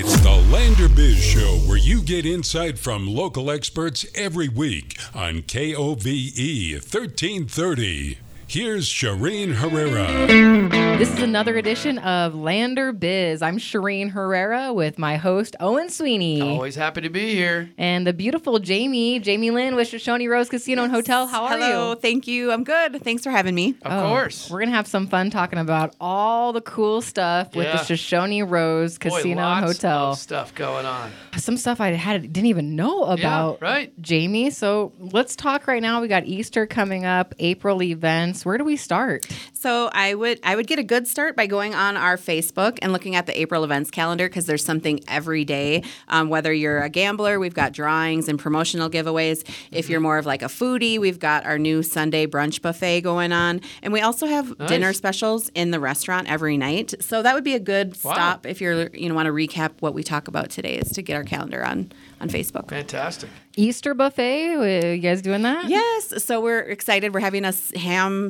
It's the Lander Biz Show where you get insight from local experts every week on KOVE 1330. Here's Shireen Herrera. This is another edition of Lander Biz. I'm Shireen Herrera with my host, Owen Sweeney. Always happy to be here. And the beautiful Jaime, Jaime Lynn with Shoshone Rose Casino and Hotel. How are Hello, you? thank you. I'm good. Thanks for having me. Of Oh, course. We're going to have some fun talking about all the cool stuff with the Shoshone Rose Boy, Casino and Hotel. of stuff going on. Some stuff I had didn't even know about. right. Jaime. So let's talk right now. We got Easter coming up, April events. Where do we start? So I would I would get a good start by going on our Facebook and looking at the April events calendar because there's something every day. Um, whether you're a gambler, we've got drawings and promotional giveaways. If you're more of like a foodie, we've got our new Sunday brunch buffet going on, and we also have Nice. dinner specials in the restaurant every night. So that would be a good Wow. stop if you're you know want to recap what we talk about today is to get our calendar on on Facebook. Fantastic. Easter buffet. Uh, You guys doing that? Yes, so we're excited. We're having a s-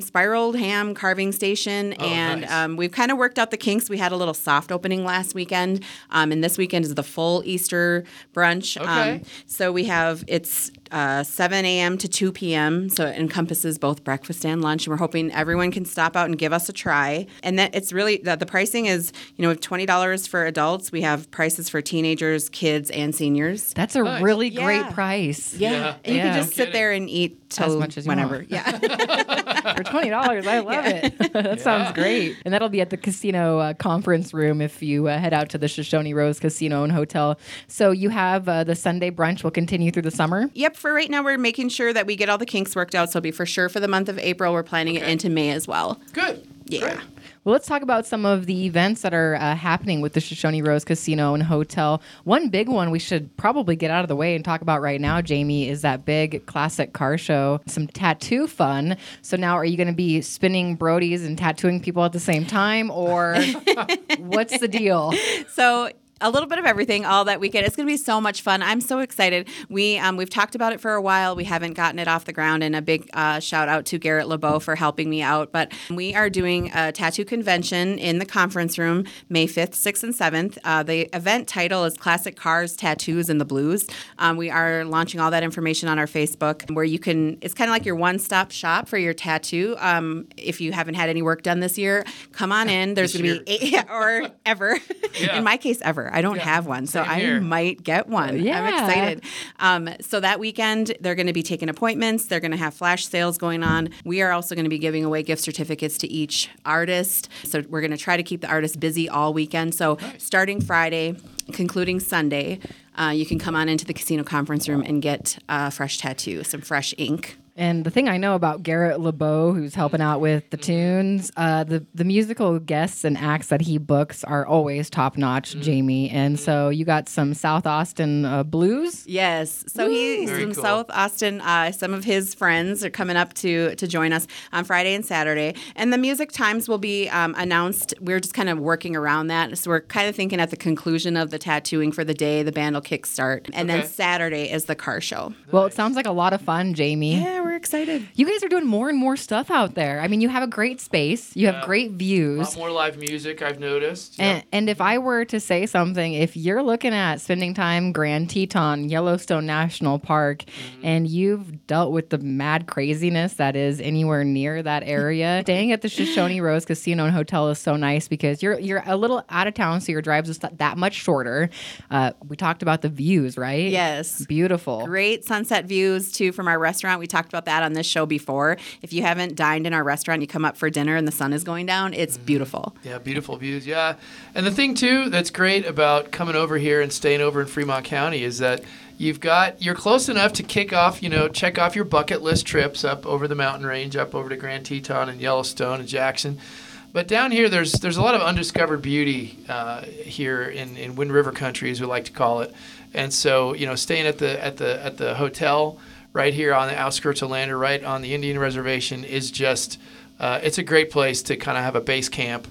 spiraled ham carving station, Oh, and nice. um, we've kind of worked out the kinks. We had a little soft opening last weekend, um, and this weekend is the full Easter brunch. Okay. Um, so we have it's uh, 7 a.m. to 2 p.m. So it encompasses both breakfast and lunch, and we're hoping everyone can stop out and give us a try. And that it's really the, the pricing is you know twenty dollars for adults. We have prices for teenagers, kids, and seniors. That's a Nice. really great price. Yeah, Yeah. and you Yeah. can just No sit kidding. there and eat till As much as you whenever. want. Yeah. For twenty dollars, I love it. that sounds great, and that'll be at the casino uh, conference room if you uh, head out to the Shoshone Rose Casino and Hotel. So you have uh, the Sunday brunch will continue through the summer. Yep, for right now, we're making sure that we get all the kinks worked out. So it'll be for sure for the month of April. We're planning it into May as well. Good. Yeah. Great. Well, let's talk about some of the events that are uh, happening with the Shoshone Rose Casino and Hotel. One big one we should probably get out of the way and talk about right now, Jaime, is that big classic car show, some tattoo fun. So now, are you going to be spinning Brodies and tattooing people at the same time, or what's the deal? So a little bit of everything all that weekend. It's going to be so much fun. I'm so excited. We um, we've talked about it for a while. We haven't gotten it off the ground. And a big uh, shout out to Garrett LeBeau for helping me out. But we are doing a tattoo convention in the conference room May 5th, 6th, and 7th. Uh, the event title is Classic Cars, Tattoos, and the Blues. Um, we are launching all that information on our Facebook, where you can. It's kind of like your one stop shop for your tattoo. Um, if you haven't had any work done this year, come on in. There's going to be eight, or ever. Yeah. In my case, ever. I don't Yeah, have one, so same I here. might get one. I'm excited. Um, so that weekend, they're going to be taking appointments. They're going to have flash sales going on. We are also going to be giving away gift certificates to each artist. So we're going to try to keep the artists busy all weekend. So starting Friday, concluding Sunday, uh, you can come on into the casino conference room and get a fresh tattoo, some fresh ink. And the thing I know about Garrett LeBeau, who's helping out with the tunes, uh, the the musical guests and acts that he books are always top notch, Jaime. And so you got some South Austin uh, blues. Yes. So he's Very from cool. South Austin. Uh, some of his friends are coming up to to join us on Friday and Saturday, and the music times will be um, announced. We're just kind of working around that. So we're kind of thinking at the conclusion of the tattooing for the day, the band will kickstart, and then Saturday is the car show. Well, it sounds like a lot of fun, Jaime. Yeah, we're excited. You guys are doing more and more stuff out there. I mean, you have a great space, you have Yeah. great A views. lot more live music, I've noticed. And, Yep. and if I were to say something, if you're looking at spending time Grand Teton, Yellowstone National Park, Mm-hmm. and you've dealt with the mad craziness that is anywhere near that area, staying at the Shoshone Rose Casino and Hotel is so nice because you're you're a little out of town, so your drive's just that much shorter. Uh, we talked about the views, right? Yes. Beautiful. Great sunset views too from our restaurant. We talked about that on this show before. If you haven't dined in our restaurant, you come up for dinner and the sun is going down. It's Mm-hmm. beautiful. Yeah, beautiful views. Yeah. And the thing, too, that's great about coming over here and staying over in Fremont County is that you've got, you're close enough to kick off, you know, check off your bucket list trips up over the mountain range, up over to Grand Teton and Yellowstone and Jackson. But down here, there's there's a lot of undiscovered beauty uh, here in, in Wind River Country, as we like to call it. And so, you know, staying at the at the at the hotel right here on the outskirts of Lander, right on the Indian Reservation, is just uh, it's a great place to kind of have a base camp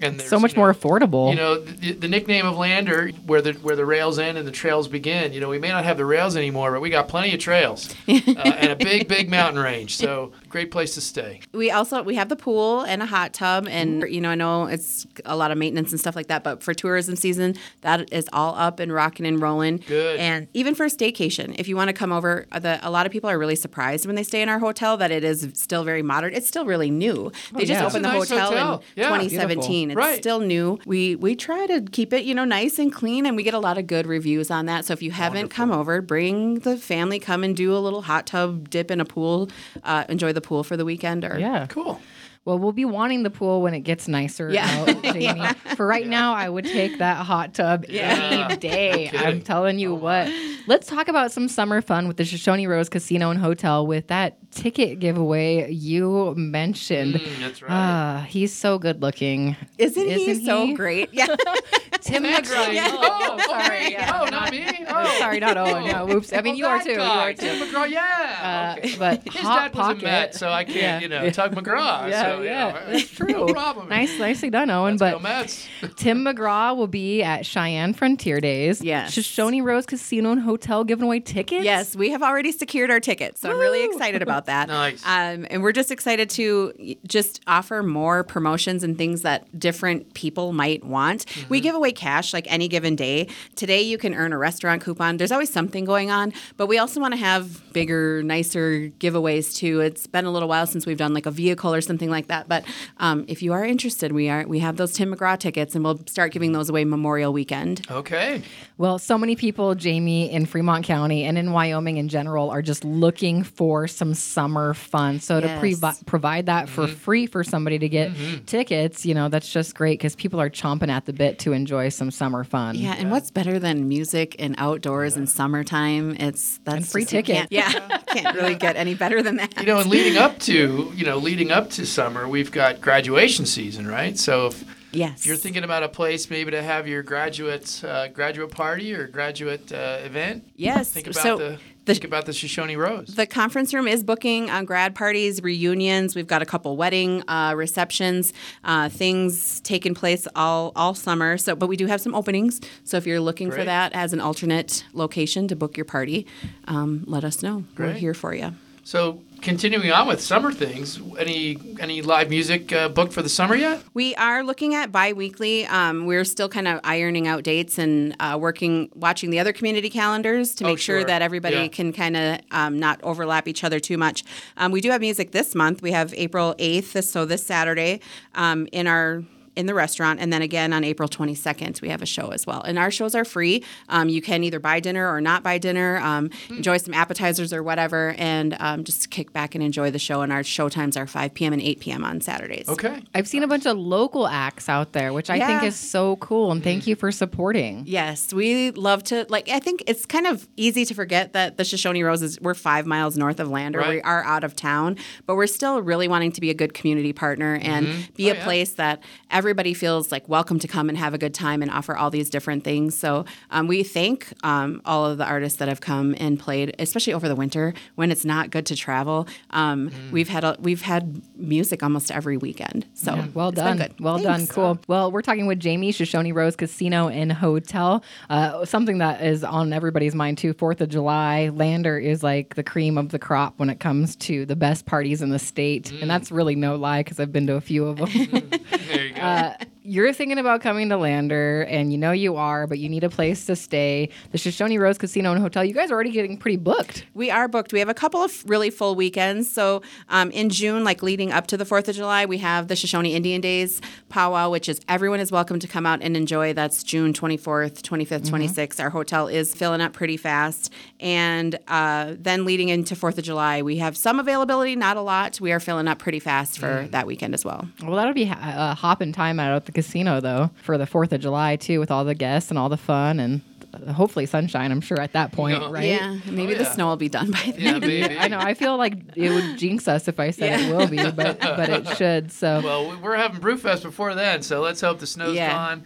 And so much you know, more affordable. You know, the, the nickname of Lander, where the where the rails end and the trails begin. You know, we may not have the rails anymore, but we got plenty of trails uh, and a big, big mountain range. So great place to stay. We also we have the pool and a hot tub, and you know I know it's a lot of maintenance and stuff like that, but for tourism season, that is all up and rocking and rolling. Good. And even for a staycation, if you want to come over, uh, the, a lot of people are really surprised when they stay in our hotel that it is still very modern. It's still really new. They just yeah. opened the nice hotel, hotel. in Yeah. 2017. It's Right. still new. We we try to keep it you know nice and clean, and we get a lot of good reviews on that. So if you haven't come over, bring the family, come and do a little hot tub dip in a pool, uh, enjoy the pool for the weekend. Or yeah. Cool. Well, we'll be wanting the pool when it gets nicer Yeah. out, Jaime. For right now, I would take that hot tub any day. kidding. I'm telling you what. Let's talk about some summer fun with the Shoshone Rose Casino and Hotel with that ticket giveaway you mentioned. Mm, that's right. Ah, he's so good looking. Isn't, he Isn't so he? great? Yeah. Tim McGraw. oh, oh, sorry, yeah, oh, not me. Oh, Sorry, not Owen. No, whoops. I mean, Oh, you are that too. You are too. Tim McGraw. Yeah. Uh, okay. but His Hot dad was a Met, so I can't, Yeah. you know, Tug McGraw. Yeah, so, you yeah, that's true. No problem. Nice, nicely done, Owen. Let's but go Mets. Tim McGraw will be at Cheyenne Frontier Days. Yes. Shoshone Rose Casino and Hotel giving away tickets. Yes, we have already secured our tickets, so I'm really excited about that. Nice. Um, and we're just excited to just offer more promotions and things that different people might want. We give away cash like any given day. Today you can earn a restaurant coupon. There's always something going on, but we also want to have bigger, nicer giveaways too. It's been a little while since we've done like a vehicle or something like that. But um, if you are interested, we are we have those Tim McGraw tickets, and we'll start giving those away Memorial Weekend. Okay. Well, so many people, Jaime, in Fremont County and in Wyoming in general, are just looking for some summer fun. So to Yes. previ- provide that for mm-hmm. free for somebody to get mm-hmm. tickets, you know, that's just great because people are chomping at the bit to enjoy some summer fun. Yeah, and what's better than music and outdoors and summertime? It's that's And free just- ticket. can't- Yeah, can't really get any better than that. You know, and leading up to, you know, leading up to summer, we've got graduation season, right? So if, yes, if you're thinking about a place maybe to have your graduate uh, graduate party or graduate uh, event, yes. think about so the, the- think about the Shoshone Rose. The conference room is booking on grad parties, reunions. We've got a couple wedding uh, receptions, uh, things taking place all all summer. So, but we do have some openings. So, if you're looking for that as an alternate location to book your party, um, let us know. We're here for you. so continuing on with summer things, any any live music uh, booked for the summer yet? We are looking at bi-weekly. Um, we're still kind of ironing out dates and uh, working, watching the other community calendars to Oh, make sure sure. that everybody Yeah. can kind of um, not overlap each other too much. Um, we do have music this month. We have April 8th, so this Saturday, um, in our in the restaurant, and then again on April 22nd, we have a show as well. And our shows are free. Um, you can either buy dinner or not buy dinner, um, Hmm. enjoy some appetizers or whatever, and um, just kick back and enjoy the show. And our show times are 5 p.m. and 8 p.m. on Saturdays. Okay. I've seen a bunch of local acts out there, which I think is so cool. And thank you for supporting. Yes, we love to like. I think it's kind of easy to forget that the Shoshone Roses we're five miles north of Lander. Right. We are out of town, but we're still really wanting to be a good community partner and be Oh, a yeah. place that everybody feels like welcome to come and have a good time and offer all these different things. So um, we thank um, all of the artists that have come and played, especially over the winter when it's not good to travel. Um, Mm. We've had a, we've had music almost every weekend. So Well it's been done. good. Well done. Cool. Well, we're talking with Jaime, Shoshone Rose Casino and Hotel. Uh, something that is on everybody's mind too. Fourth of July, Lander is like the cream of the crop when it comes to the best parties in the state, and that's really no lie because I've been to a few of them. There you go. Uh, uh, you're thinking about coming to Lander, and you know you are, but you need a place to stay. The Shoshone Rose Casino and Hotel. You guys are already getting pretty booked. We are booked. We have a couple of really full weekends. So um, in June, like leading up to the 4th of July, we have the Shoshone Indian Days powwow, which is everyone is welcome to come out and enjoy. That's June 24th, 25th, 26th. Our hotel is filling up pretty fast. And uh, then leading into 4th of July, we have some availability, not a lot. We are filling up pretty fast for that weekend as well. Well, that'll be ha- a hopping time out at the casino though for the Fourth of July too, with all the guests and all the fun and uh, hopefully sunshine. I'm sure at that point, Yeah. right? Yeah, maybe Oh, the yeah. snow will be done by then. yeah, maybe. I know. I feel like it would jinx us if I said it will be, but but it should. So Well, we- we're having Brewfest before then, so let's hope the snow's Yeah. gone.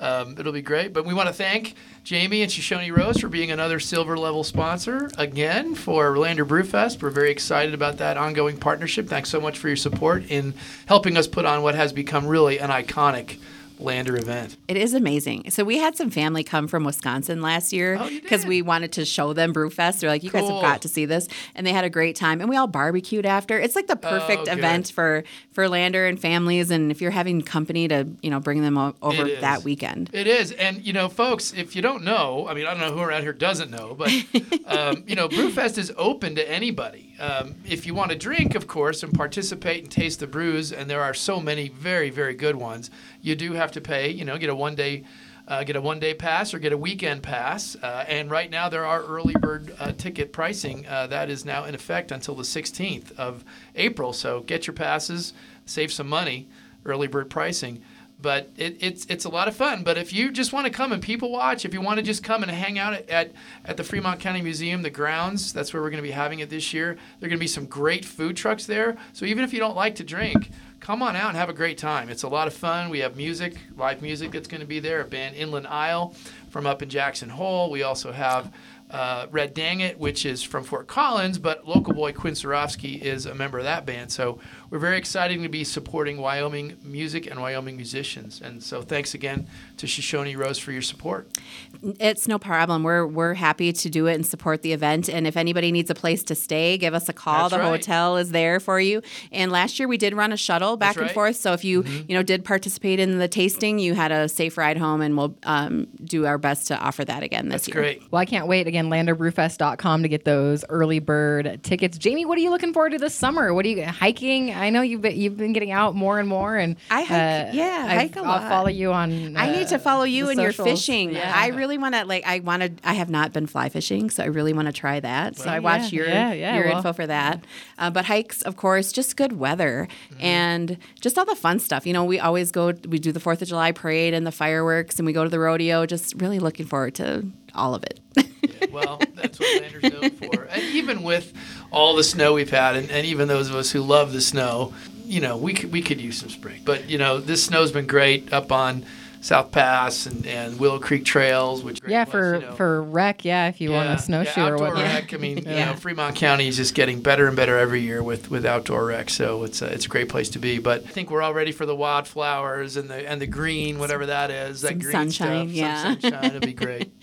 Um, it'll be great. But we want to thank Jaime and Shoshone Rose for being another silver level sponsor again for Lander Brewfest. We're very excited about that ongoing partnership. Thanks so much for your support in helping us put on what has become really an iconic Lander event. It is amazing. So we had some family come from Wisconsin last year Oh, because did? we wanted to show them Brewfest. They're like, you guys have got to see this, and they had a great time. And we all barbecued after. It's like the perfect Oh, event for for Lander and families, and if you're having company to you know bring them over that weekend. It is, and you know, folks, if you don't know, I mean, I don't know who around here doesn't know, but um, you know, Brewfest is open to anybody. Um, if you want to drink, of course, and participate and taste the brews, and there are so many very, very good ones, you do have to pay. You know, get a one day. Uh, get a one day pass or get a weekend pass. Uh, and right now, there are early bird uh, ticket pricing uh, that is now in effect until the 16th of April. So get your passes, save some money, early bird pricing but it, it's it's a lot of fun. But if you just want to come and people watch, if you want to just come and hang out at, at, the Fremont County Museum, the grounds, that's where we're going to be having it this year. There are going to be some great food trucks there. So even if you don't like to drink, come on out and have a great time. It's a lot of fun. We have music, live music that's going to be there. A band Inland Isle from up in Jackson Hole. We also have. Uh, Red Dang It, which is from Fort Collins, but local boy Quinn Sorofsky is a member of that band. So we're very excited to be supporting Wyoming music and Wyoming musicians. And so thanks again to Shoshone Rose for your support. It's no problem. We're we're happy to do it and support the event. And if anybody needs a place to stay, give us a call. That's the right. hotel is there for you. And last year we did run a shuttle back That's and right. forth. So if you you know did participate in the tasting, you had a safe ride home, and we'll um, do our best to offer that again this That's year. great. Well, I can't wait. Again, landerbrewfest.com to get those early bird tickets. Jaime, what are you looking forward to this summer? What are you hiking? I know you've been, you've been getting out more and more, and I hike- yeah, I hike a I'll lot. follow you on. I need uh, to follow you and your fishing. Yeah. I really want to like. I want to. I have not been fly fishing, so I really want to try that. so I Yeah, watch your yeah, your well. info for that. Uh, but hikes, of course, just good weather Mm-hmm. and just all the fun stuff. You know, we always go. We do the Fourth of July parade and the fireworks, and we go to the rodeo. Just really looking forward to all of it. Well, that's what Lander's known for. And even with all the snow we've had, and, and even those of us who love the snow, you know, we could, we could use some spring. But, you know, this snow's been great up on South Pass and, and Willow Creek trails, which Yeah, great for you know. for rec, yeah, if you want Yeah, a snowshoe yeah, or outdoor whatnot. rec. I mean, you Yeah. know, Fremont County is just getting better and better every year with, with outdoor rec. So it's a, it's a great place to be. But I think we're all ready for the wildflowers and the and the green, whatever that is. That Some green sunshine, stuff. yeah. Some sunshine. It'll be great.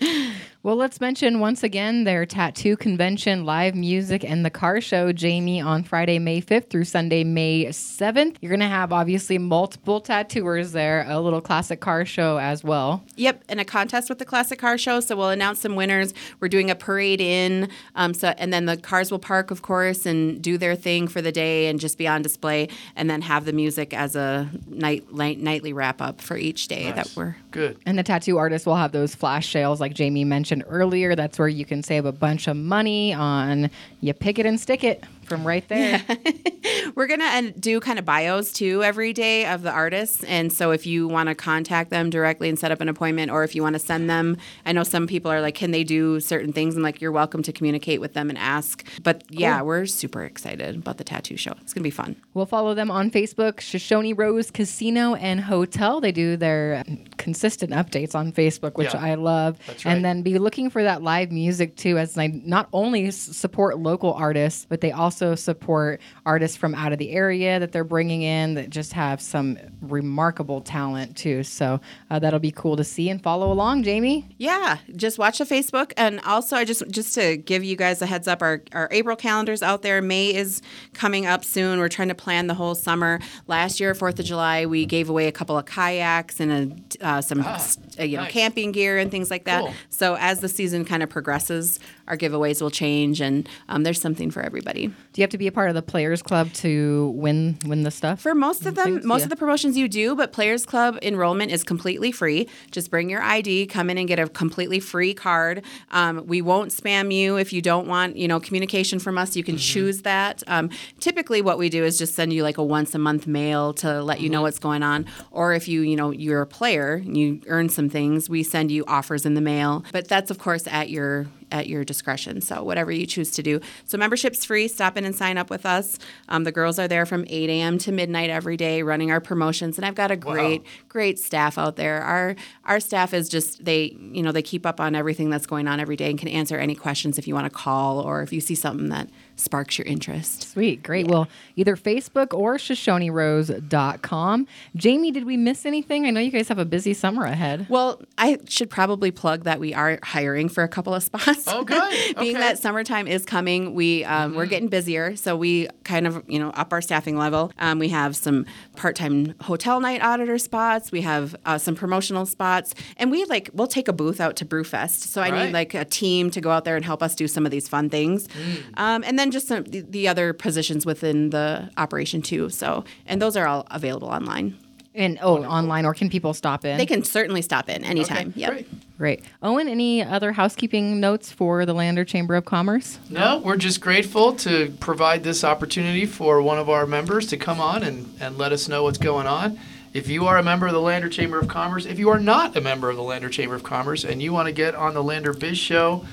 Well, let's mention once again their tattoo convention, live music, and the car show, Jaime, on Friday, May 5th through Sunday, May 7th. You're going to have obviously multiple tattooers there, a little classic car show as well. Yep, and a contest with the classic car show. So we'll announce some winners. We're doing a parade in, um, so and then the cars will park, of course, and do their thing for the day and just be on display, and then have the music as a night, night nightly wrap up for each day that we're. Good. And the tattoo artists will have those flash sales, like Jaime mentioned earlier. That's where you can save a bunch of money on you pick it and stick it from right there. We're gonna uh, do kind of bios too every day of the artists, and so if you want to contact them directly and set up an appointment, or if you want to send them, I know some people are like, can they do certain things? And like, you're welcome to communicate with them and ask. But yeah, we're super excited about the tattoo show. It's gonna be fun. We'll follow them on Facebook, Shoshone Rose Casino and Hotel. They do their consistent updates on Facebook, which Yeah. I love. That's right. And then be looking for that live music too, as they not only support local artists, but they also support artists from out of the area that they're bringing in that just have some remarkable talent too. So uh, that'll be cool to see and follow along, Jaime. Yeah, just watch the Facebook, and also I just just to give you guys a heads up, our our April calendar's out there. May is coming up soon. We're trying to plan the whole summer. Last year, Fourth of July, we gave away a couple of kayaks and a, uh, some uh, you know nice. camping gear and things like that. Cool. So as the season kind of progresses, our giveaways will change, and um, there's something for everybody. Do you have to be a part of the Players Club to win win the stuff? For most of them, Things, most yeah. of the promotions you do, but Players Club enrollment is completely free. Just bring your ID, come in and get a completely free card. Um, we won't spam you if you don't want, you know, communication from us. You can choose that. Um, typically, what we do is just send you like a once a month mail to let you know what's going on. Or if you, you know, you're a player, and you earn some things, we send you offers in the mail. But that's of course at your at your discretion. So whatever you choose to do. So membership's free. Stop in and sign up with us. Um, the girls are there from 8 a.m. to midnight every day, running our promotions, and I've got a great, great staff out there. Our our staff is just they you know they keep up on everything that's going on every day and can answer any questions if you want to call or if you see something that sparks your interest. Sweet, great. Well, either Facebook or ShoshoneRose.com. Jaime, did we miss anything? I know you guys have a busy summer ahead. Well, I should probably plug that we are hiring for a couple of spots. Oh, good. Being Okay. that summertime is coming, we um, we're getting busier, so we kind of you know up our staffing level. Um, we have some part-time hotel night auditor spots. We have uh, some promotional spots, and we like we'll take a booth out to Brewfest. So I Right. need like a team to go out there and help us do some of these fun things, um, and then just some the, the other positions within the operation too. So and those are all available online. And oh, online, or can people stop in? They can certainly stop in anytime. Okay, yep. great. Great. Owen, any other housekeeping notes for the Lander Chamber of Commerce? No, we're just grateful to provide this opportunity for one of our members to come on and, and let us know what's going on. If you are a member of the Lander Chamber of Commerce, if you are not a member of the Lander Chamber of Commerce and you want to get on the Lander Biz Show,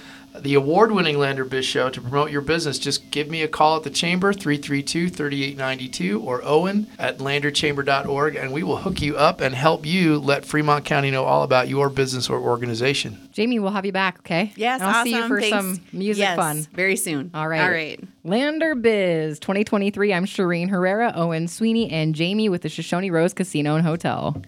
the award winning Lander Biz Show to promote your business, just give me a call at the chamber, 332 3892, or Owen at landerchamber.org, and we will hook you up and help you let Fremont County know all about your business or organization. Jaime, we'll have you back, okay? Yes, And I'll awesome. see you for Thanks. some music yes, fun. very soon. All right. All right. Lander Biz 2023. I'm Shireen Herrera, Owen Sweeney, and Jaime with the Shoshone Rose Casino and Hotel.